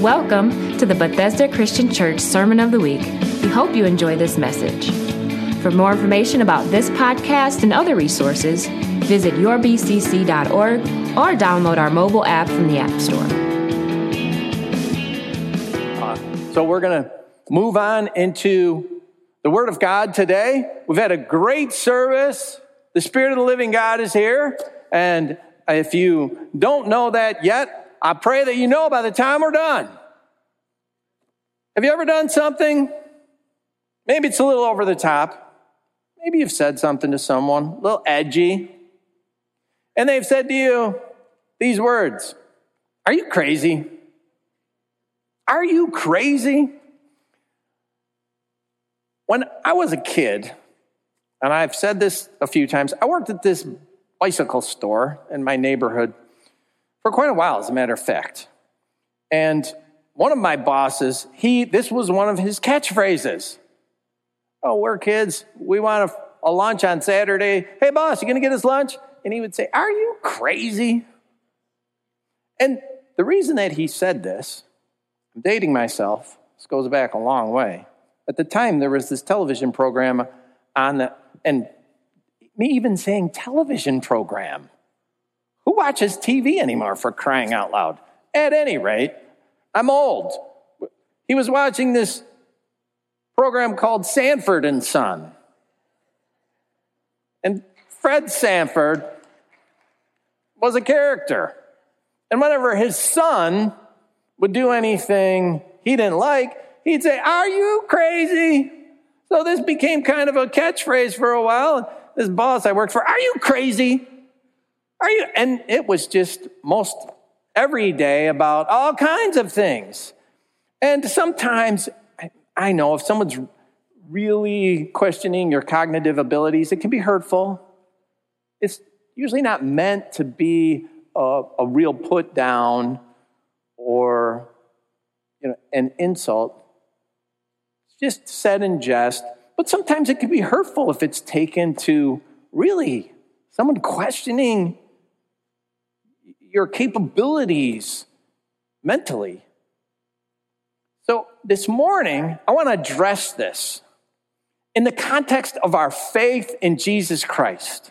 Welcome to the Bethesda Christian Church Sermon of the Week. We hope you enjoy this message. For more information about this podcast and other resources, visit yourbcc.org or download our mobile app from the App Store. Uh, so we're going to move on into the Word of God today. We've had a great service. The Spirit of the living God is here. And if you don't know that yet, I pray that you know by the time we're done. Have you ever done something? Maybe it's a little over the top. Maybe you've said something to someone, a little edgy, and they've said to you these words Are you crazy? Are you crazy? When I was a kid, and I've said this a few times, I worked at this bicycle store in my neighborhood for quite a while, as a matter of fact. And one of my bosses, he this was one of his catchphrases. Oh, we're kids. We want a, a lunch on Saturday. Hey, boss, you gonna get us lunch? And he would say, Are you crazy? And the reason that he said this, I'm dating myself, this goes back a long way. At the time, there was this television program on the, and me even saying television program who watches TV anymore for crying out loud? At any rate, I'm old. He was watching this program called Sanford and Son. And Fred Sanford was a character. And whenever his son would do anything he didn't like, he'd say, Are you crazy? So this became kind of a catchphrase for a while. This boss I worked for, Are you crazy? Are you? And it was just most every day about all kinds of things. And sometimes I know if someone's really questioning your cognitive abilities, it can be hurtful. It's usually not meant to be a, a real put down or you know, an insult. It's just said in jest, but sometimes it can be hurtful if it's taken to really someone questioning your capabilities mentally. So this morning, I want to address this in the context of our faith in Jesus Christ.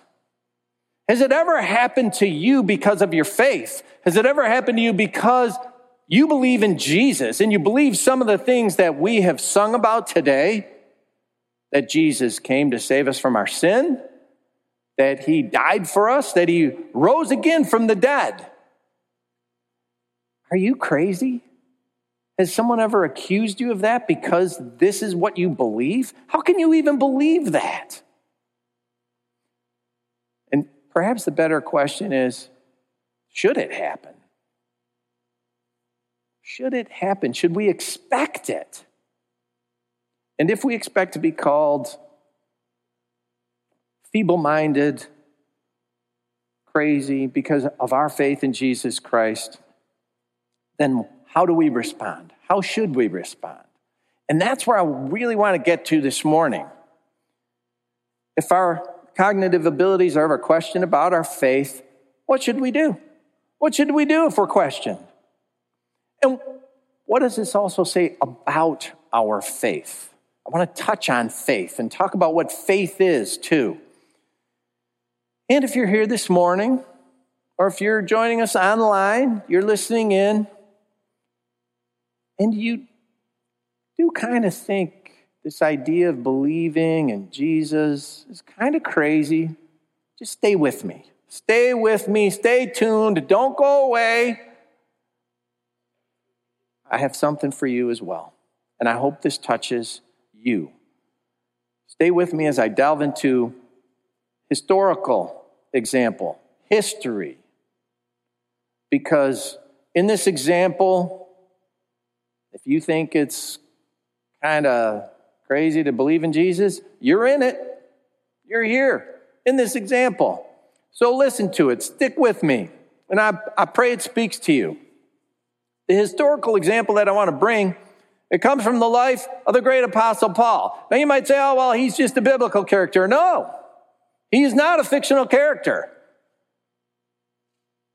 Has it ever happened to you because of your faith? Has it ever happened to you because you believe in Jesus and you believe some of the things that we have sung about today? That Jesus came to save us from our sin, that he died for us, that he rose again from the dead. Are you crazy? Has someone ever accused you of that because this is what you believe? How can you even believe that? And perhaps the better question is should it happen? Should it happen? Should we expect it? And if we expect to be called feeble minded, crazy because of our faith in Jesus Christ, then how do we respond? How should we respond? And that's where I really want to get to this morning. If our cognitive abilities are ever questioned about our faith, what should we do? What should we do if we're questioned? And what does this also say about our faith? I want to touch on faith and talk about what faith is too. And if you're here this morning, or if you're joining us online, you're listening in, and you do kind of think this idea of believing in Jesus is kind of crazy. Just stay with me. Stay with me. Stay tuned. Don't go away. I have something for you as well. And I hope this touches you. Stay with me as I delve into historical example, history. Because in this example, if you think it's kind of crazy to believe in Jesus, you're in it. You're here in this example. So listen to it, stick with me, and I, I pray it speaks to you. The historical example that I want to bring, it comes from the life of the great apostle Paul. Now you might say, oh, well, he's just a biblical character. No, he's not a fictional character.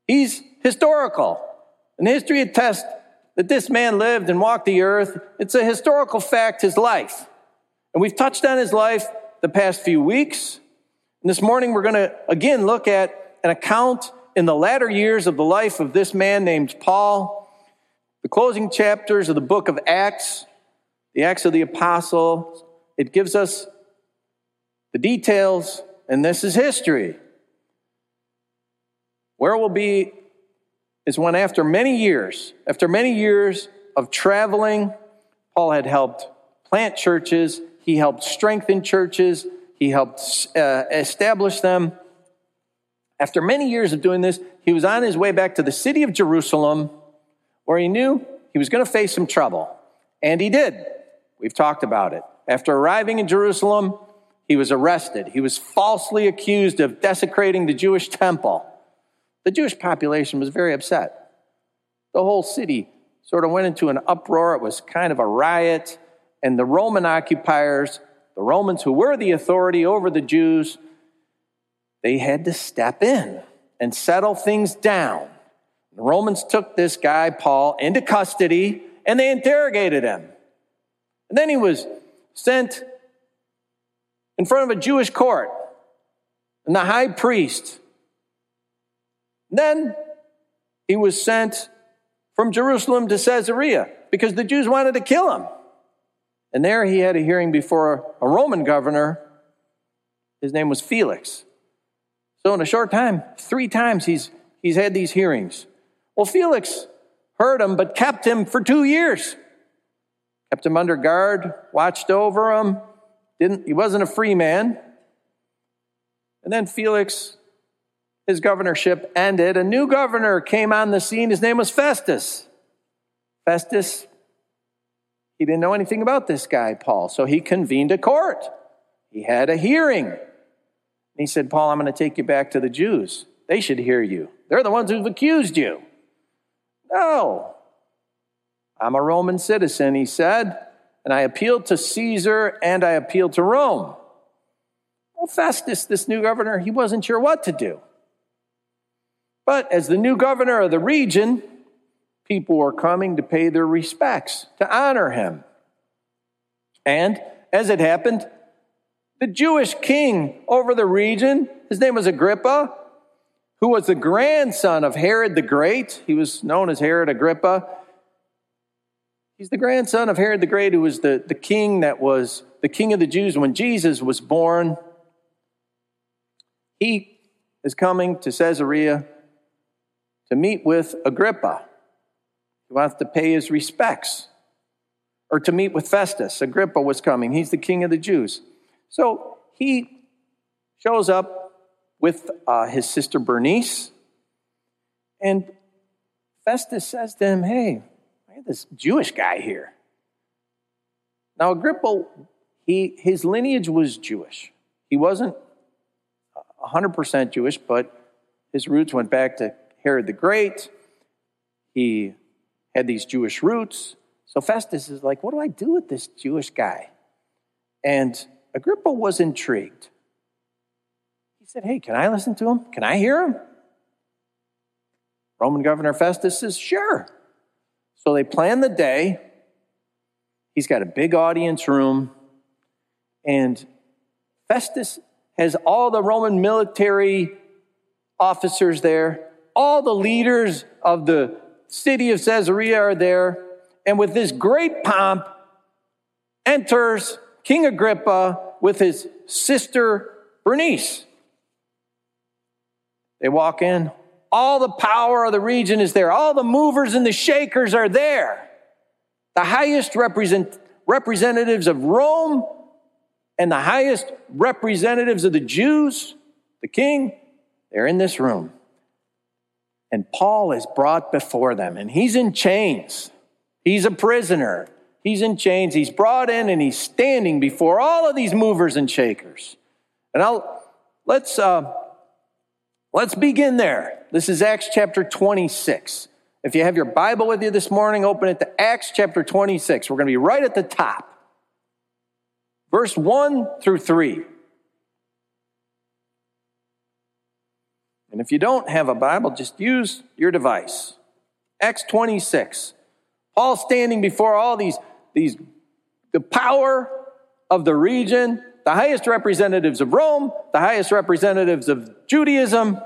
He's historical. And history attests that this man lived and walked the earth. It's a historical fact, his life. And we've touched on his life the past few weeks. And this morning we're going to again look at an account in the latter years of the life of this man named Paul. The closing chapters of the book of Acts, the Acts of the Apostles, it gives us the details, and this is history. Where we'll be is when, after many years, after many years of traveling, Paul had helped plant churches, he helped strengthen churches, he helped uh, establish them. After many years of doing this, he was on his way back to the city of Jerusalem where he knew he was going to face some trouble. And he did. We've talked about it. After arriving in Jerusalem, he was arrested. He was falsely accused of desecrating the Jewish temple. The Jewish population was very upset. The whole city sort of went into an uproar. It was kind of a riot. And the Roman occupiers, the Romans who were the authority over the Jews, they had to step in and settle things down. The Romans took this guy, Paul, into custody and they interrogated him. And then he was sent in front of a Jewish court. And the high priest then he was sent from Jerusalem to Caesarea because the Jews wanted to kill him. And there he had a hearing before a Roman governor. His name was Felix. So, in a short time, three times he's, he's had these hearings. Well, Felix heard him, but kept him for two years. Kept him under guard, watched over him. Didn't, he wasn't a free man. And then Felix his governorship ended, a new governor came on the scene. His name was Festus. Festus, he didn't know anything about this guy, Paul, so he convened a court. He had a hearing. And he said, Paul, I'm going to take you back to the Jews. They should hear you. They're the ones who've accused you. No. I'm a Roman citizen, he said, and I appealed to Caesar and I appealed to Rome. Well, Festus, this new governor, he wasn't sure what to do. But as the new governor of the region, people were coming to pay their respects, to honor him. And as it happened, the Jewish king over the region, his name was Agrippa, who was the grandson of Herod the Great. He was known as Herod Agrippa. He's the grandson of Herod the Great, who was the, the king that was the king of the Jews when Jesus was born. He is coming to Caesarea to meet with Agrippa. He wants to pay his respects. Or to meet with Festus. Agrippa was coming. He's the king of the Jews. So he shows up with uh, his sister Bernice. And Festus says to him, Hey, I have this Jewish guy here. Now, Agrippa, he, his lineage was Jewish. He wasn't 100% Jewish, but his roots went back to Herod the Great. He had these Jewish roots. So Festus is like, what do I do with this Jewish guy? And Agrippa was intrigued. He said, Hey, can I listen to him? Can I hear him? Roman Governor Festus says, Sure. So they plan the day. He's got a big audience room. And Festus has all the Roman military officers there all the leaders of the city of Caesarea are there. And with this great pomp, enters King Agrippa with his sister Bernice. They walk in. All the power of the region is there. All the movers and the shakers are there. The highest represent, representatives of Rome and the highest representatives of the Jews, the king, they're in this room. And Paul is brought before them, and he's in chains. He's a prisoner. He's in chains. He's brought in, and he's standing before all of these movers and shakers. And I'll let's uh, let's begin there. This is Acts chapter 26. If you have your Bible with you this morning, open it to Acts chapter 26. We're going to be right at the top. Verse 1 through 3. And if you don't have a Bible, just use your device. Acts 26. Paul standing before all these, these the power of the region, the highest representatives of Rome, the highest representatives of Judaism.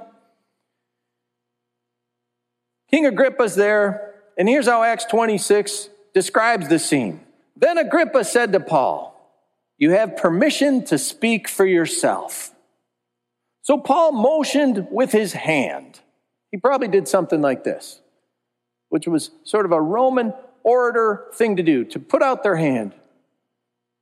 King Agrippa's there, and here's how Acts 26 describes the scene. Then Agrippa said to Paul, You have permission to speak for yourself. So Paul motioned with his hand. He probably did something like this, which was sort of a Roman orator thing to do, to put out their hand.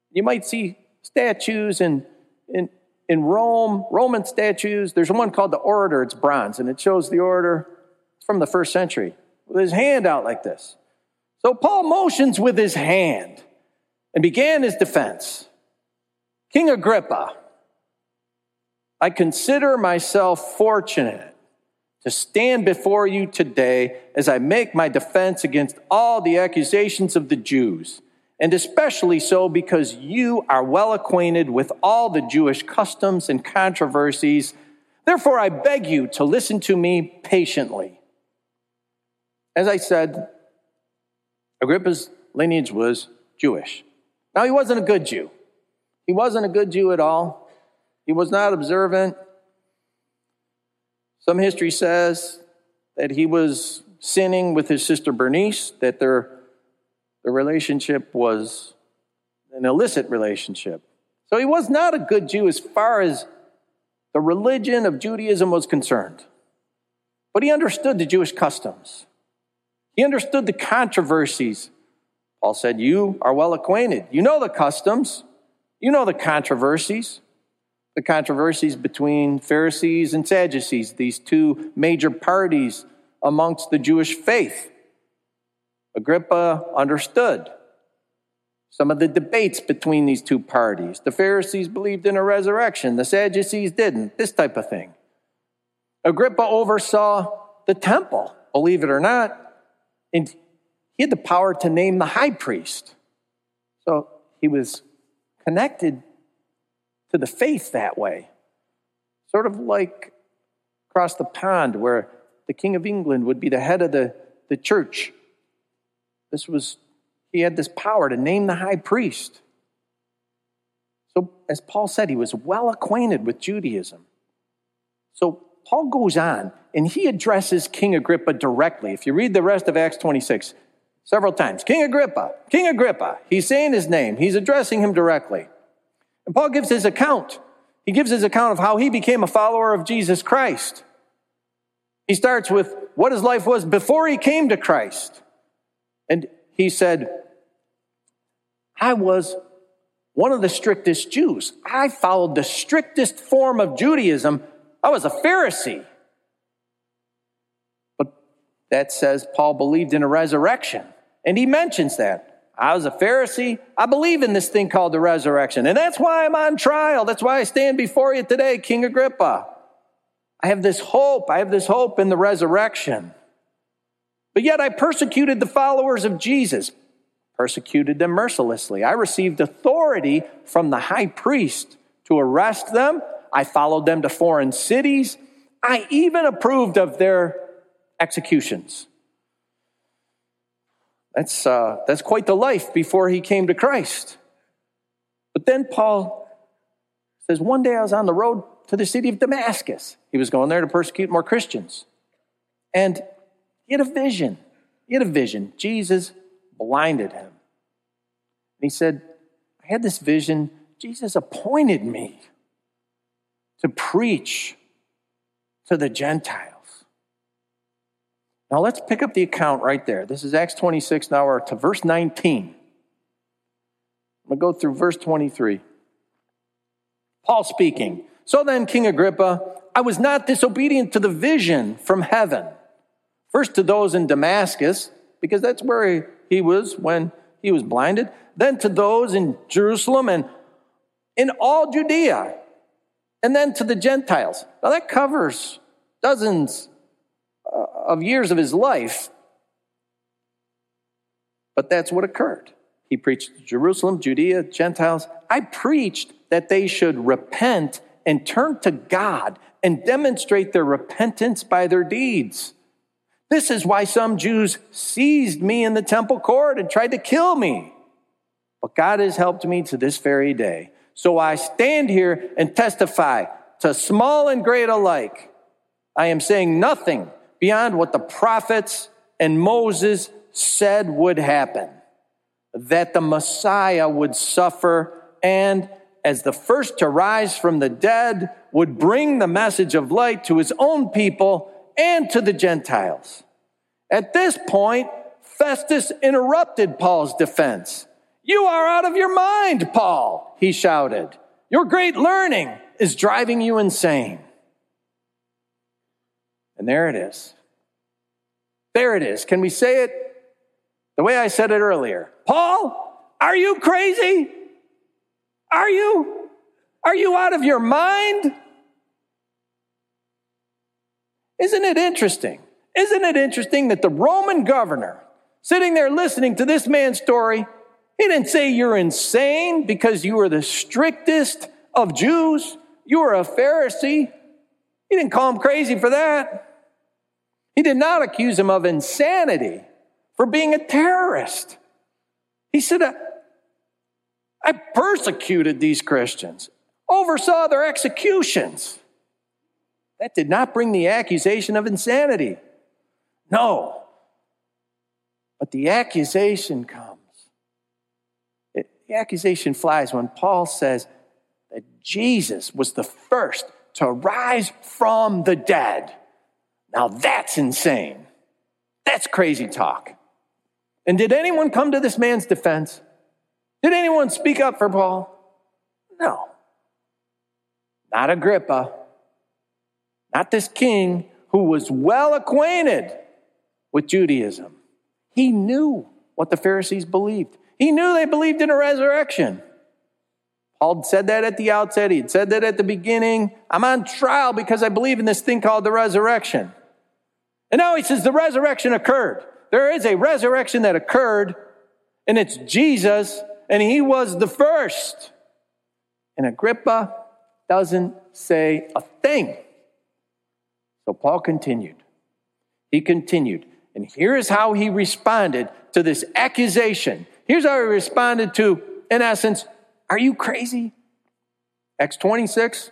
You might see statues in, in, in Rome, Roman statues. There's one called the orator, it's bronze, and it shows the orator from the first century with his hand out like this. So Paul motions with his hand and began his defense. King Agrippa, I consider myself fortunate to stand before you today as I make my defense against all the accusations of the Jews, and especially so because you are well acquainted with all the Jewish customs and controversies. Therefore, I beg you to listen to me patiently. As I said, Agrippa's lineage was Jewish. Now, he wasn't a good Jew. He wasn't a good Jew at all. He was not observant. Some history says that he was sinning with his sister Bernice, that their, their relationship was an illicit relationship. So he was not a good Jew as far as the religion of Judaism was concerned. But he understood the Jewish customs. He understood the controversies. Paul said, You are well acquainted. You know the customs. You know the controversies the controversies between Pharisees and Sadducees, these two major parties amongst the Jewish faith. Agrippa understood some of the debates between these two parties. The Pharisees believed in a resurrection, the Sadducees didn't, this type of thing. Agrippa oversaw the temple, believe it or not, and he had the power to name the high priest. So he was connected to the faith that way. Sort of like across the pond where the King of England would be the head of the, the church. This was, he had this power to name the high priest. So, as Paul said, he was well acquainted with Judaism. So, Paul goes on and he addresses King Agrippa directly. If you read the rest of Acts 26, several times King Agrippa, King Agrippa, he's saying his name, he's addressing him directly. And Paul gives his account. He gives his account of how he became a follower of Jesus Christ. He starts with what his life was before he came to Christ. And he said, I was one of the strictest Jews. I followed the strictest form of Judaism. I was a Pharisee. But that says Paul believed in a resurrection. And he mentions that. I was a Pharisee. I believe in this thing called the resurrection. And that's why I'm on trial. That's why I stand before you today, King Agrippa. I have this hope. I have this hope in the resurrection. But yet I persecuted the followers of Jesus, persecuted them mercilessly. I received authority from the high priest to arrest them. I followed them to foreign cities. I even approved of their executions. That's, uh, that's quite the life before he came to Christ. But then Paul says, One day I was on the road to the city of Damascus. He was going there to persecute more Christians. And he had a vision. He had a vision. Jesus blinded him. And he said, I had this vision. Jesus appointed me to preach to the Gentiles. Now let's pick up the account right there. This is Acts 26. Now we're to verse 19. I'm going to go through verse 23. Paul speaking. So then, King Agrippa, I was not disobedient to the vision from heaven. First to those in Damascus, because that's where he was when he was blinded. Then to those in Jerusalem and in all Judea. And then to the Gentiles. Now that covers dozens Uh, of years of his life. But that's what occurred. He preached to Jerusalem, Judea, Gentiles. I preached that they should repent and turn to God and demonstrate their repentance by their deeds, This is why some Jews seized me in the temple court and tried to kill me. But God has helped me to this very day. So I stand here and testify to small and great alike. I am saying nothing beyond what the prophets and Moses said would happen that the Messiah would suffer and, as the first to rise from the dead, would bring the message of light to his own people and to the Gentiles. At this point, Festus interrupted Paul's defense. You are out of your mind, Paul, he shouted. Your great learning is driving you insane. And there it is. There it is. Can we say it the way I said it earlier? Paul, are you crazy? Are you? Are you out of your mind? Isn't it interesting? Isn't it interesting that the Roman governor, sitting there listening to this man's story, he didn't say you're insane because you were the strictest of Jews. You were a Pharisee. He didn't call him crazy for that. He did not accuse him of insanity for being a terrorist. He said, I persecuted these Christians, oversaw their executions. That did not bring the accusation of insanity. No. But the accusation comes. It, the accusation flies when Paul says that Jesus was the first to rise from the dead. Now that's insane. That's crazy talk. And did anyone come to this man's defense? Did anyone speak up for Paul? No. Not Agrippa. Not this king who was well acquainted with Judaism. He knew what the Pharisees believed. He knew they believed in a resurrection. Paul said that at the outset. He had said that at the beginning. I'm on trial because I believe in this thing called the resurrection. And now he says the resurrection occurred. There is a resurrection that occurred, and it's Jesus, and he was the first. And Agrippa doesn't say a thing. So Paul continued. He continued. And here's how he responded to this accusation. Here's how he responded to, in essence, are you crazy? Acts 26,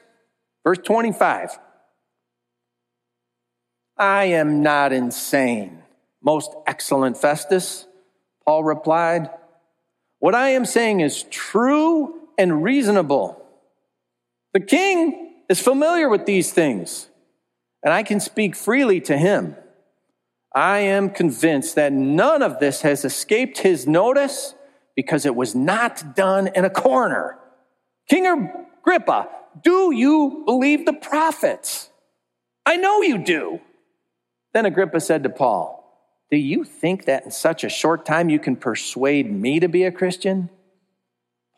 verse 25. I am not insane, most excellent Festus, Paul replied. What I am saying is true and reasonable. The king is familiar with these things, and I can speak freely to him. I am convinced that none of this has escaped his notice because it was not done in a corner. King Agrippa, do you believe the prophets? I know you do. Then Agrippa said to Paul, Do you think that in such a short time you can persuade me to be a Christian?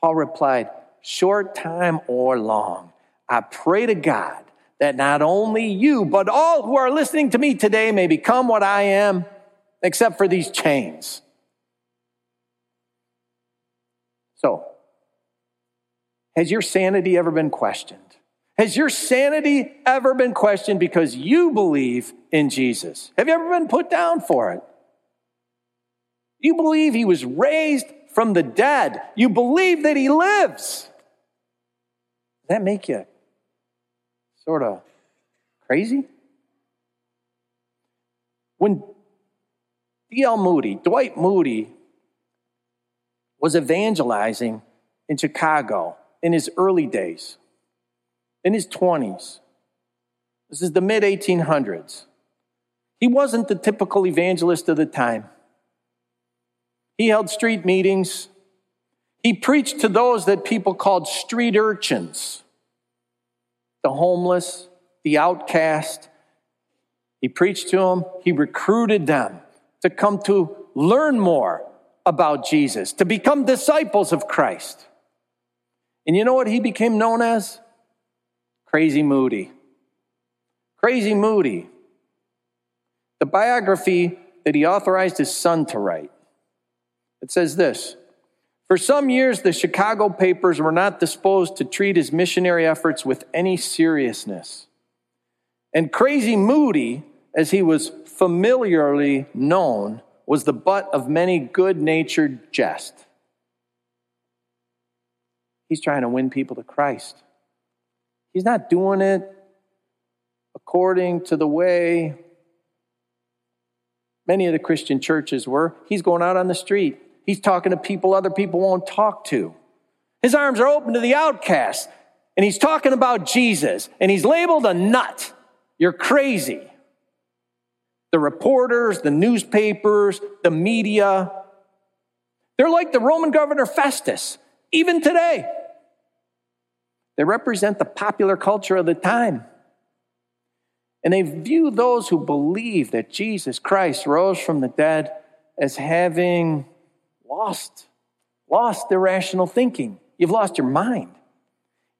Paul replied, Short time or long, I pray to God that not only you, but all who are listening to me today may become what I am, except for these chains. So, has your sanity ever been questioned? Has your sanity ever been questioned because you believe in Jesus? Have you ever been put down for it? You believe he was raised from the dead. You believe that he lives. Does that make you sort of crazy? When D.L. Moody, Dwight Moody, was evangelizing in Chicago in his early days, in his 20s. This is the mid 1800s. He wasn't the typical evangelist of the time. He held street meetings. He preached to those that people called street urchins, the homeless, the outcast. He preached to them. He recruited them to come to learn more about Jesus, to become disciples of Christ. And you know what he became known as? Crazy Moody. Crazy Moody. The biography that he authorized his son to write. It says this For some years, the Chicago papers were not disposed to treat his missionary efforts with any seriousness. And Crazy Moody as he was familiarly known, was the butt of many good natured jests. He's trying to win people to Christ. He's not doing it according to the way many of the Christian churches were. He's going out on the street. He's talking to people other people won't talk to. His arms are open to the outcast. And he's talking about Jesus. And he's labeled a nut. You're crazy. The reporters, the newspapers, the media, they're like the Roman governor Festus, even today. They represent the popular culture of the time. And they view those who believe that Jesus Christ rose from the dead as having lost, lost irrational thinking. You've lost your mind.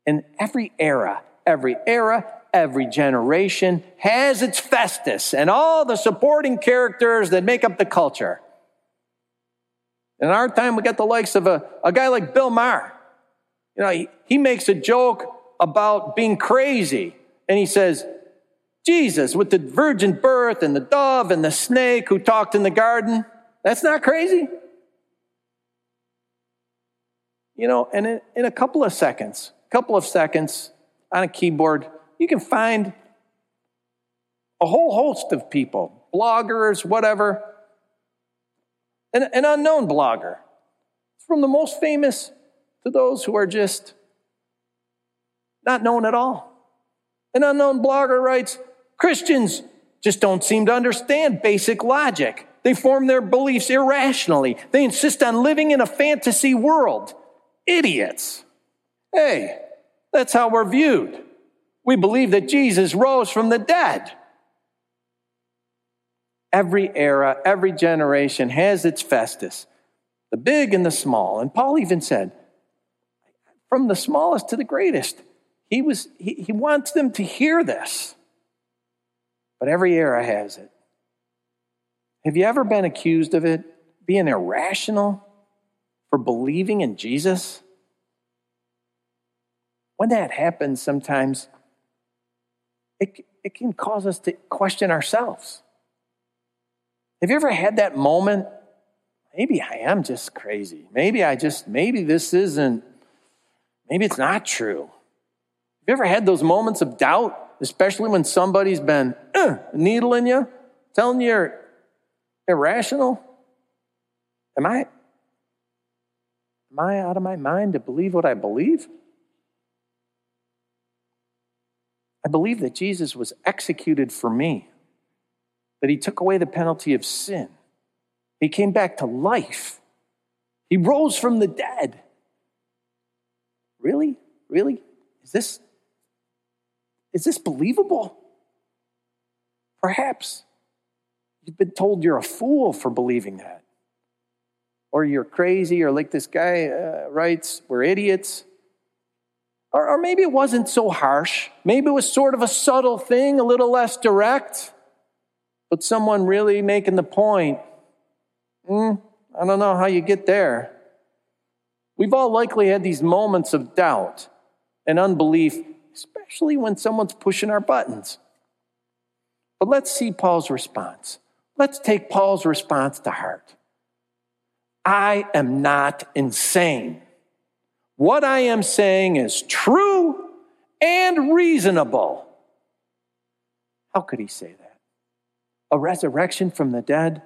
And every era, every era, every generation has its Festus and all the supporting characters that make up the culture. In our time, we got the likes of a, a guy like Bill Maher. You know, he, he makes a joke about being crazy. And he says, Jesus with the virgin birth and the dove and the snake who talked in the garden, that's not crazy. You know, and in, in a couple of seconds, a couple of seconds on a keyboard, you can find a whole host of people, bloggers, whatever, an, an unknown blogger, from the most famous to those who are just not known at all. An unknown blogger writes Christians just don't seem to understand basic logic. They form their beliefs irrationally. They insist on living in a fantasy world. Idiots. Hey, that's how we're viewed. We believe that Jesus rose from the dead. Every era, every generation has its Festus, the big and the small. And Paul even said, from the smallest to the greatest. He, was, he, he wants them to hear this. But every era has it. Have you ever been accused of it being irrational for believing in Jesus? When that happens, sometimes it, it can cause us to question ourselves. Have you ever had that moment? Maybe I am just crazy. Maybe I just, maybe this isn't Maybe it's not true. Have you ever had those moments of doubt, especially when somebody's been uh, needling you, telling you you're irrational? Am I, am I out of my mind to believe what I believe? I believe that Jesus was executed for me, that he took away the penalty of sin. He came back to life. He rose from the dead. Really? Really? Is this is this believable? Perhaps you've been told you're a fool for believing that. Or you're crazy, or like this guy uh, writes, we're idiots. Or, or maybe it wasn't so harsh. Maybe it was sort of a subtle thing, a little less direct. But someone really making the point. Mm, I don't know how you get there. We've all likely had these moments of doubt and unbelief, especially when someone's pushing our buttons. But let's see Paul's response. Let's take Paul's response to heart. I am not insane. What I am saying is true and reasonable. How could he say that? A resurrection from the dead?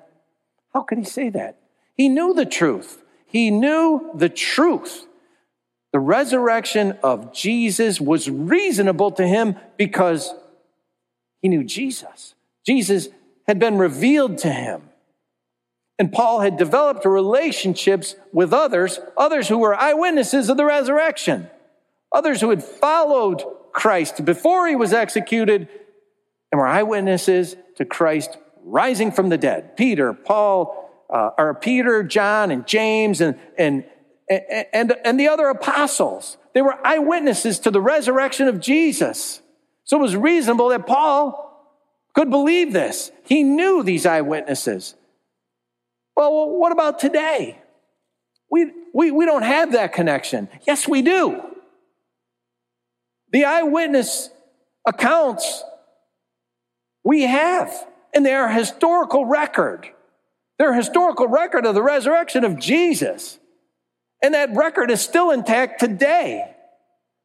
How could he say that? He knew the truth. He knew the truth. The resurrection of Jesus was reasonable to him because he knew Jesus. Jesus had been revealed to him. And Paul had developed relationships with others, others who were eyewitnesses of the resurrection, others who had followed Christ before he was executed and were eyewitnesses to Christ rising from the dead. Peter, Paul, uh, Peter, John, and James, and, and, and, and the other apostles. They were eyewitnesses to the resurrection of Jesus. So it was reasonable that Paul could believe this. He knew these eyewitnesses. Well, what about today? We, we, we don't have that connection. Yes, we do. The eyewitness accounts we have. and they are historical record. They're a historical record of the resurrection of Jesus. And that record is still intact today.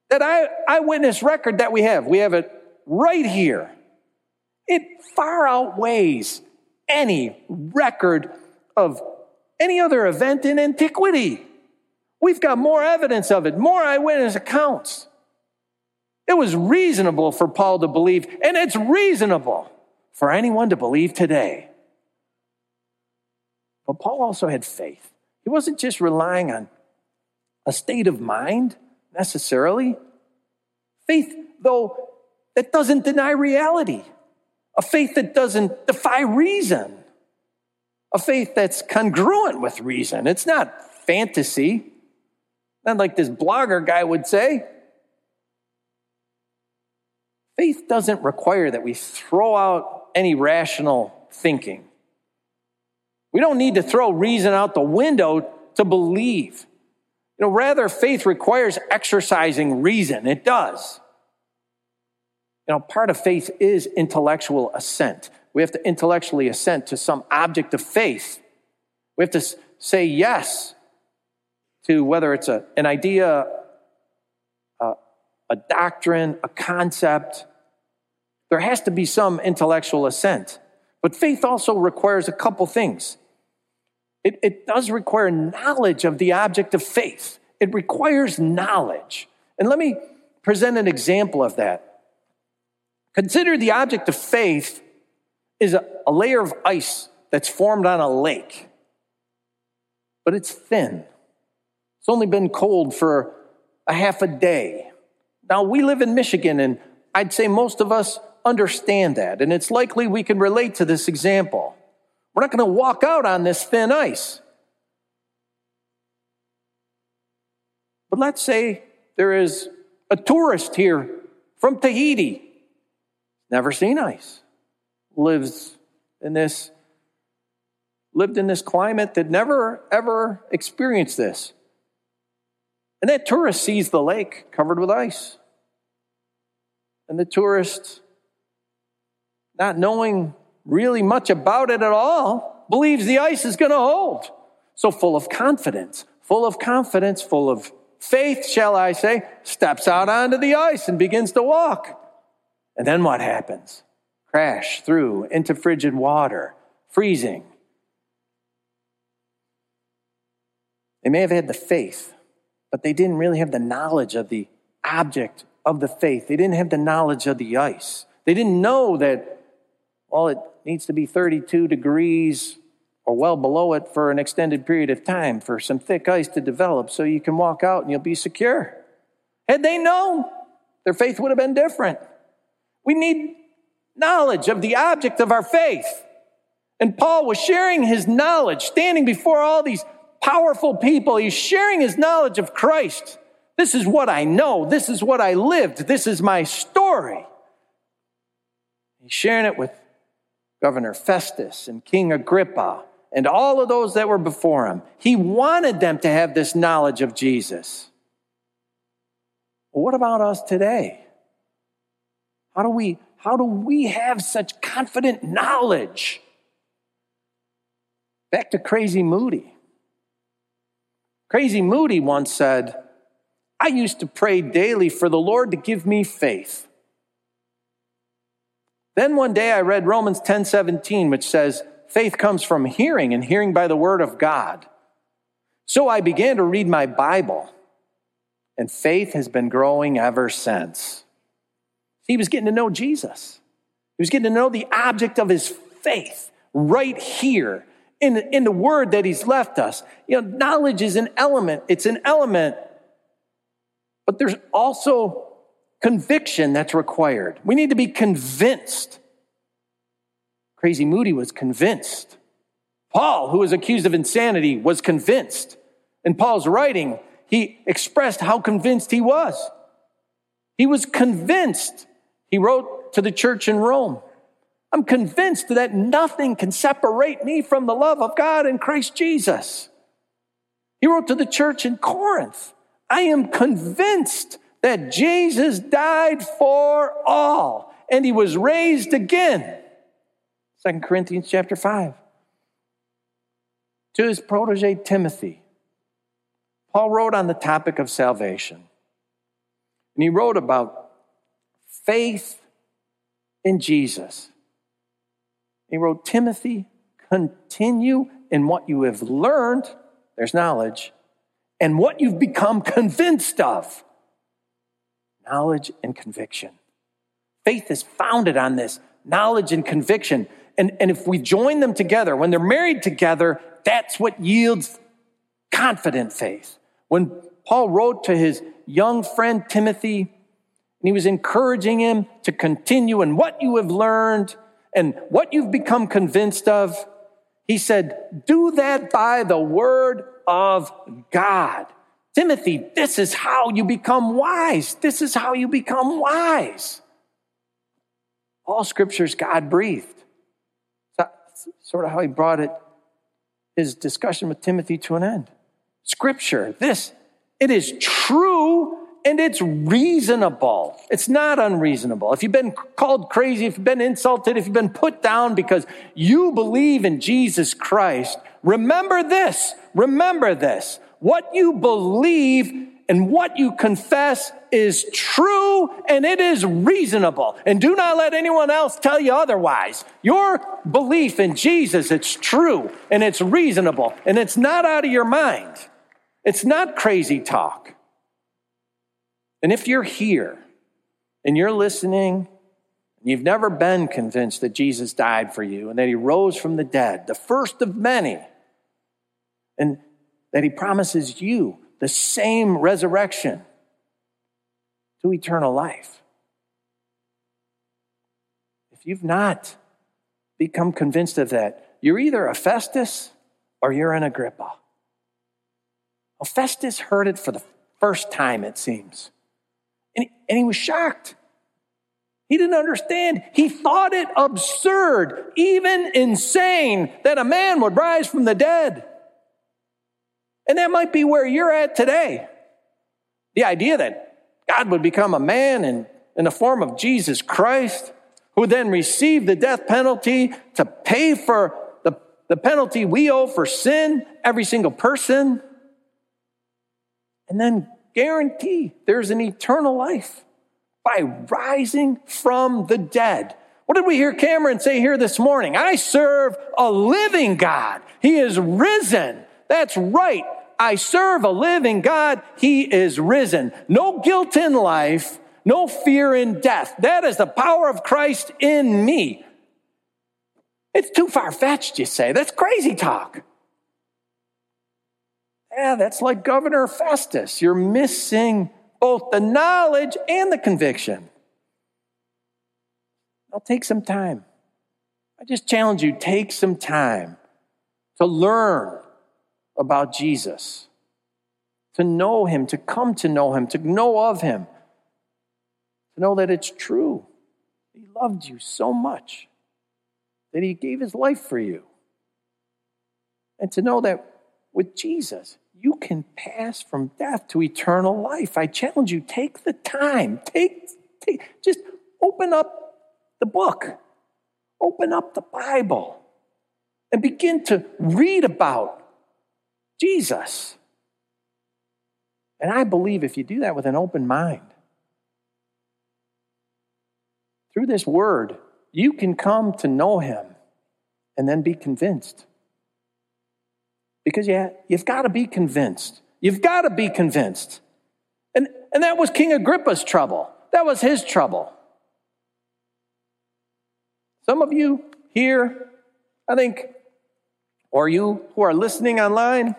That eye, eyewitness record that we have, we have it right here. It far outweighs any record of any other event in antiquity. We've got more evidence of it, more eyewitness accounts. It was reasonable for Paul to believe, and it's reasonable for anyone to believe today. But Paul also had faith. He wasn't just relying on a state of mind necessarily. Faith, though, that doesn't deny reality. A faith that doesn't defy reason. A faith that's congruent with reason. It's not fantasy. Not like this blogger guy would say. Faith doesn't require that we throw out any rational thinking. We don't need to throw reason out the window to believe. You know, rather, faith requires exercising reason. It does. You know, part of faith is intellectual assent. We have to intellectually assent to some object of faith. We have to say yes to whether it's a, an idea, a, a doctrine, a concept. There has to be some intellectual assent. But faith also requires a couple things. It, it does require knowledge of the object of faith, it requires knowledge. And let me present an example of that. Consider the object of faith is a, a layer of ice that's formed on a lake, but it's thin. It's only been cold for a half a day. Now, we live in Michigan, and I'd say most of us understand that, and it's likely we can relate to this example. We're not going to walk out on this thin ice. But let's say there is a tourist here from Tahiti, never seen ice, lives in this lived in this climate that never ever experienced this. And that tourist sees the lake covered with ice. And the tourist, not knowing really much about it at all, believes the ice is going to hold. So, full of confidence, full of confidence, full of faith, shall I say, steps out onto the ice and begins to walk. And then what happens? Crash through into frigid water, freezing. They may have had the faith but they didn't really have the knowledge of the object of the faith. They didn't have the knowledge of the ice. They didn't know that, well, it needs to be 32 degrees or well below it for an extended period of time for some thick ice to develop so you can walk out and you'll be secure. Had they known, their faith would have been different. We need knowledge of the object of our faith. And Paul was sharing his knowledge, standing before all these powerful people. He's sharing his knowledge of Christ. This is what I know. This is what I lived. This is my story. He's sharing it with Governor Festus and King Agrippa and all of those that were before him. He wanted them to have this knowledge of Jesus. Well, what about us today? How do we how do we have such confident knowledge? Back to crazy Moody. Crazy Moody once said, I used to pray daily for the Lord to give me faith. Then one day I read Romans 10 17, which says, Faith comes from hearing, and hearing by the word of God. So I began to read my Bible, and faith has been growing ever since. He was getting to know Jesus, he was getting to know the object of his faith right here in, in the word that he's left us. You know, knowledge is an element, it's an element, but there's also conviction that's required. We need to be convinced. Crazy Moody was convinced. Paul, who was accused of insanity, was convinced. In Paul's writing, he expressed how convinced he was. He was convinced. He wrote to the church in Rome. I'm convinced that nothing can separate me from the love of God in Christ Jesus. He wrote to the church in Corinth I am convinced that Jesus died for all and he was raised again. 2 Corinthians chapter 5. To his protege Timothy, Paul wrote on the topic of salvation. And he wrote about faith in Jesus. He wrote, Timothy, continue in what you have learned, there's knowledge, and what you've become convinced of. Knowledge and conviction. Faith is founded on this knowledge and conviction. And, and if we join them together, when they're married together, that's what yields confident faith. When Paul wrote to his young friend Timothy, and he was encouraging him to continue in what you have learned and what you've become convinced of, he said, Do that by the word of God. Timothy, this is how you become wise. This is how you become wise. All scriptures God breathed. That's sort of how he brought it, his discussion with Timothy to an end. Scripture, this, it is true and it's reasonable. It's not unreasonable. If you've been called crazy, if you've been insulted, if you've been put down because you believe in Jesus Christ, remember this. Remember this. What you believe and what you confess is true and it is reasonable. And do not let anyone else tell you otherwise. Your belief in Jesus, it's true and it's reasonable and it's not out of your mind. It's not crazy talk. And if you're here and you're listening, and you've never been convinced that Jesus died for you and that he rose from the dead, the first of many, and that he promises you the same resurrection to eternal life. If you've not become convinced of that, you're either a Festus or you're an Agrippa. Well, Festus heard it for the first time, it seems. And he, and he was shocked. He didn't understand. He thought it absurd, even insane, that a man would rise from the dead. And that might be where you're at today. The idea that God would become a man in, in the form of Jesus Christ, who then received the death penalty to pay for the, the penalty we owe for sin, every single person, and then guarantee there's an eternal life by rising from the dead. What did we hear Cameron say here this morning? I serve a living God. He is risen. That's right. I serve a living God. He is risen. No guilt in life, no fear in death. That is the power of Christ in me. It's too far fetched, you say. That's crazy talk. Yeah, that's like Governor Festus. You're missing both the knowledge and the conviction. I'll take some time. I just challenge you take some time to learn about Jesus, to know him, to come to know him, to know of him, to know that it's true. He loved you so much that he gave his life for you. And to know that with Jesus, you can pass from death to eternal life. I challenge you, take the time. Take, take just open up the book. Open up the Bible and begin to read about Jesus. And I believe if you do that with an open mind, through this word, you can come to know him and then be convinced. Because yeah, you've got to be convinced. You've got to be convinced. And, and that was King Agrippa's trouble. That was his trouble. Some of you here, I think, or you who are listening online,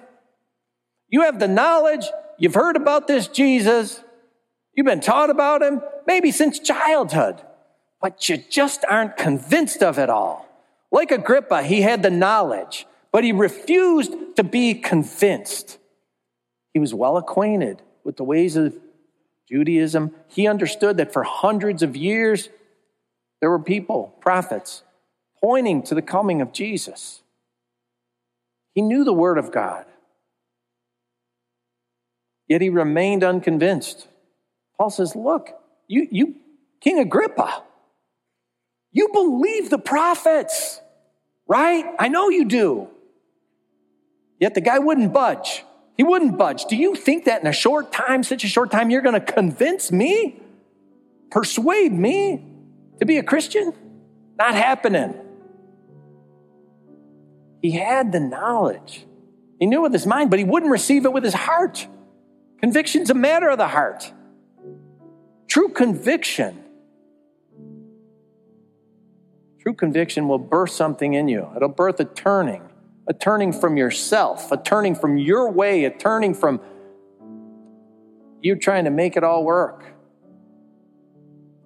you have the knowledge, you've heard about this Jesus, you've been taught about him, maybe since childhood, but you just aren't convinced of it all. Like Agrippa, he had the knowledge but he refused to be convinced. He was well acquainted with the ways of Judaism. He understood that for hundreds of years, there were people, prophets, pointing to the coming of Jesus. He knew the Word of God, yet he remained unconvinced. Paul says, Look, you, you King Agrippa, you believe the prophets. Right? I know you do. Yet the guy wouldn't budge. He wouldn't budge. Do you think that in a short time, such a short time, you're going to convince me, persuade me to be a Christian? Not happening. He had the knowledge. He knew with his mind, but he wouldn't receive it with his heart. Conviction's a matter of the heart. True conviction. True conviction will birth something in you. It'll birth a turning, a turning from yourself, a turning from your way, a turning from you trying to make it all work,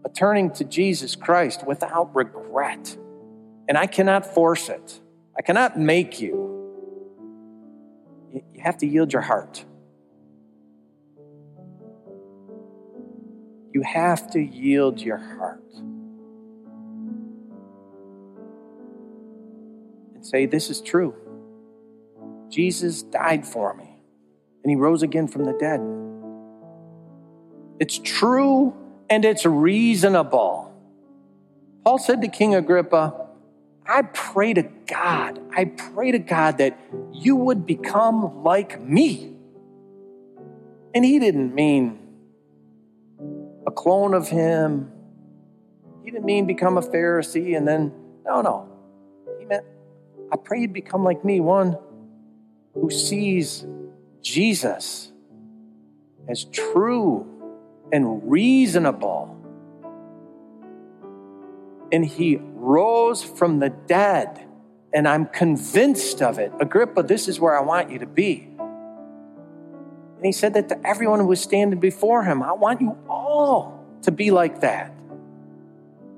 a turning to Jesus Christ without regret. And I cannot force it, I cannot make you. You have to yield your heart. You have to yield your heart and say, This is true. Jesus died for me and he rose again from the dead. It's true and it's reasonable. Paul said to King Agrippa, I pray to God, I pray to God that you would become like me. And he didn't mean a clone of him. He didn't mean become a Pharisee and then, no, no. He meant, I pray you'd become like me, one who sees Jesus as true and reasonable. And he rose from the dead, and I'm convinced of it. Agrippa, this is where I want you to be. And he said that to everyone who was standing before him. I want you all to be like that,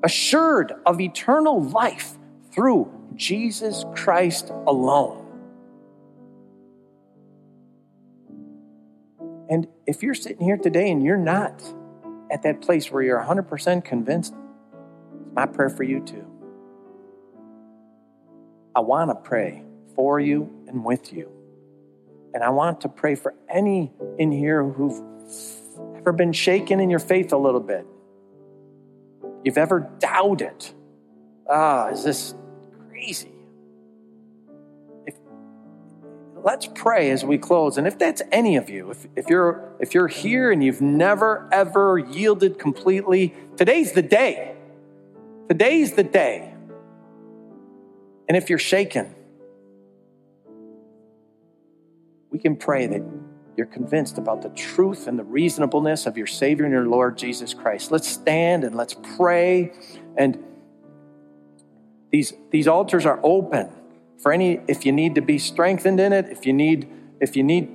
assured of eternal life through Jesus Christ alone. And if you're sitting here today and you're not at that place where you're 100% convinced, it's my prayer for you too. I want to pray for you and with you. And I want to pray for any in here who've ever been shaken in your faith a little bit. You've ever doubted, ah, is this crazy? If, let's pray as we close. And if that's any of you, if, if you're if you're here and you've never ever yielded completely, today's the day. Today's the day. And if you're shaken, we can pray that you're convinced about the truth and the reasonableness of your Savior and your Lord Jesus Christ. Let's stand and let's pray. And these, these altars are open for any, if you need to be strengthened in it, if you need, if you need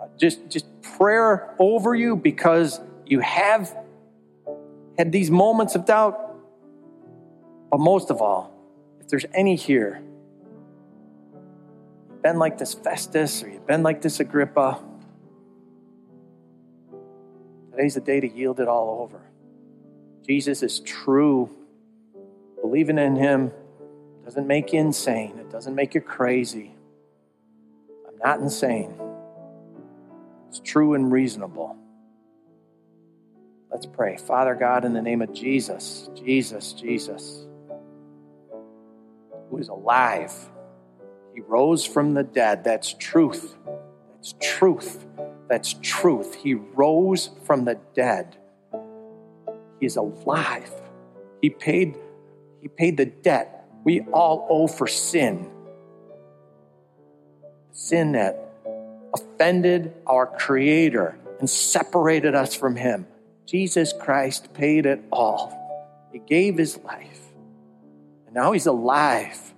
uh, just, just prayer over you because you have had these moments of doubt. But most of all, if there's any here been like this Festus or you've been like this Agrippa, today's the day to yield it all over. Jesus is true. Believing in him doesn't make you insane, it doesn't make you crazy. I'm not insane. It's true and reasonable. Let's pray. Father God, in the name of Jesus, Jesus, Jesus, who is alive he rose from the dead. That's truth. That's truth. That's truth. He rose from the dead. He is alive. He paid, he paid the debt we all owe for sin. Sin that offended our Creator and separated us from Him. Jesus Christ paid it all. He gave His life. And now He's alive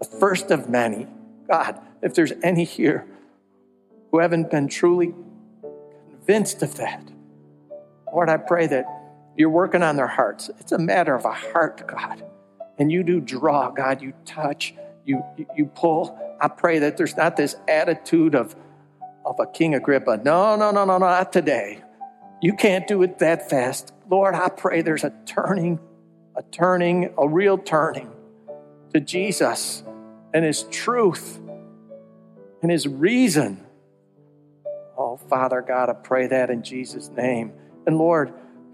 the first of many. God, if there's any here who haven't been truly convinced of that, Lord, I pray that you're working on their hearts. It's a matter of a heart, God. And you do draw, God. You touch, you, you, pull. I pray that there's not this attitude of, of a King Agrippa. No, no, no, no, no, not today. You can't do it that fast. Lord, I pray there's a turning, a turning, a real turning to Jesus and His truth and His reason. Oh, Father God, I pray that in Jesus' name. And Lord,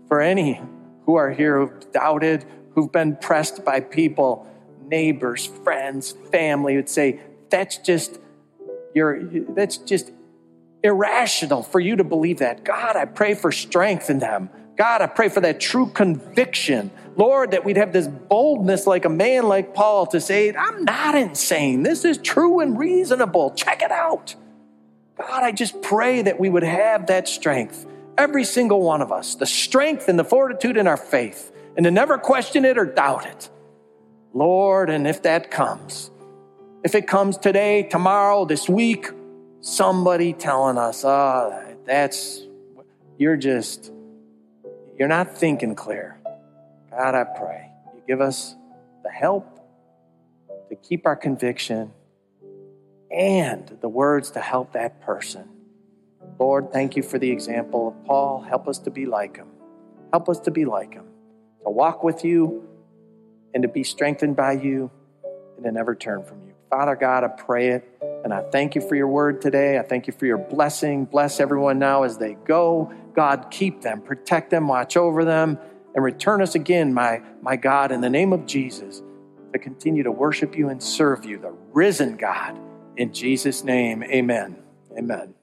for any who are here who've doubted, who've been pressed by people, neighbors, friends, family would say, that's just, you're, that's just irrational for you to believe that. God, I pray for strength in them. God, I pray for that true conviction. Lord, that we'd have this boldness like a man like Paul to say, I'm not insane. This is true and reasonable. Check it out. God, I just pray that we would have that strength, every single one of us, the strength and the fortitude in our faith, and to never question it or doubt it. Lord, and if that comes, if it comes today, tomorrow, this week, somebody telling us, oh, that's, you're just, you're not thinking clear. God, I pray you give us the help to keep our conviction and the words to help that person. Lord, thank you for the example of Paul. Help us to be like him. Help us to be like him, to walk with you and to be strengthened by you and to never turn from you. Father God, I pray it and I thank you for your word today. I thank you for your blessing. Bless everyone now as they go. God, keep them, protect them, watch over them, and return us again, my, my God, in the name of Jesus, to continue to worship you and serve you, the risen God. In Jesus' name, amen. Amen.